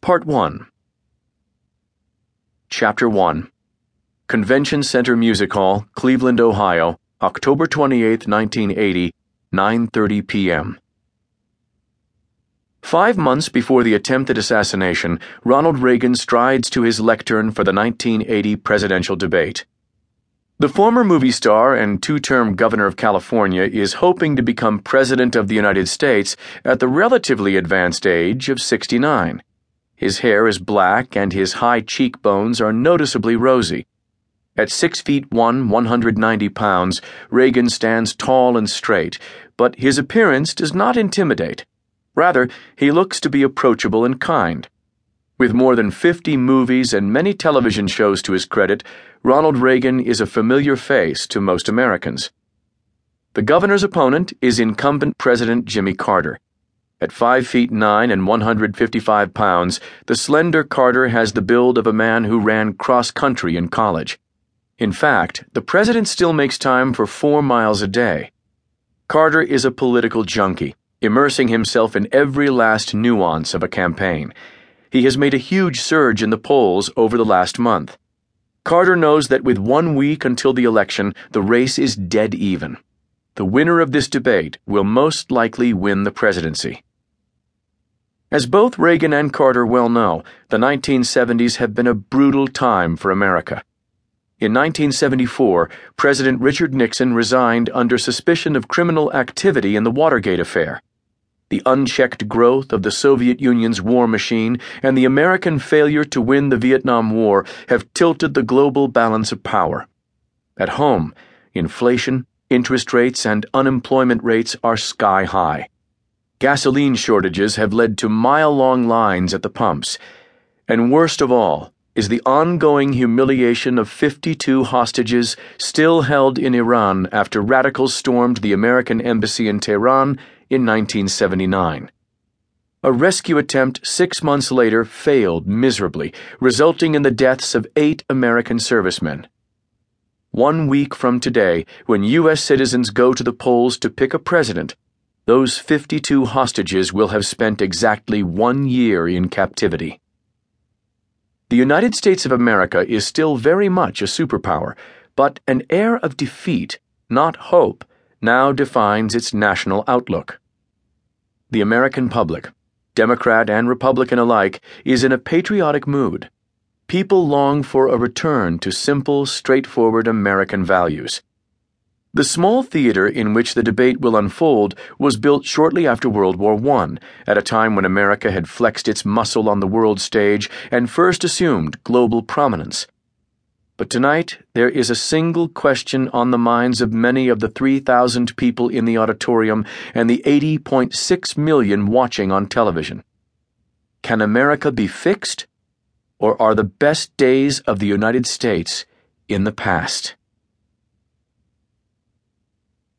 Part 1 Chapter 1 Convention Center Music Hall, Cleveland, Ohio, October 28, 1980, 9:30 p.m. 5 months before the attempted assassination, Ronald Reagan strides to his lectern for the 1980 presidential debate. The former movie star and two term governor of California is hoping to become President of the United States at the relatively advanced age of 69. His hair is black and his high cheekbones are noticeably rosy. At 6 feet 1, 190 pounds, Reagan stands tall and straight, but his appearance does not intimidate. Rather, he looks to be approachable and kind. With more than 50 movies and many television shows to his credit, Ronald Reagan is a familiar face to most Americans. The governor's opponent is incumbent President Jimmy Carter. At 5 feet 9 and 155 pounds, the slender Carter has the build of a man who ran cross country in college. In fact, the president still makes time for four miles a day. Carter is a political junkie, immersing himself in every last nuance of a campaign. He has made a huge surge in the polls over the last month. Carter knows that with one week until the election, the race is dead even. The winner of this debate will most likely win the presidency. As both Reagan and Carter well know, the 1970s have been a brutal time for America. In 1974, President Richard Nixon resigned under suspicion of criminal activity in the Watergate affair. The unchecked growth of the Soviet Union's war machine and the American failure to win the Vietnam War have tilted the global balance of power. At home, inflation, interest rates, and unemployment rates are sky high. Gasoline shortages have led to mile long lines at the pumps. And worst of all is the ongoing humiliation of 52 hostages still held in Iran after radicals stormed the American embassy in Tehran in 1979. A rescue attempt six months later failed miserably, resulting in the deaths of eight American servicemen. One week from today, when U.S. citizens go to the polls to pick a president, those 52 hostages will have spent exactly one year in captivity. The United States of America is still very much a superpower, but an air of defeat, not hope, now defines its national outlook. The American public, Democrat and Republican alike, is in a patriotic mood. People long for a return to simple, straightforward American values. The small theater in which the debate will unfold was built shortly after World War I, at a time when America had flexed its muscle on the world stage and first assumed global prominence. But tonight, there is a single question on the minds of many of the 3,000 people in the auditorium and the 80.6 million watching on television. Can America be fixed? Or are the best days of the United States in the past?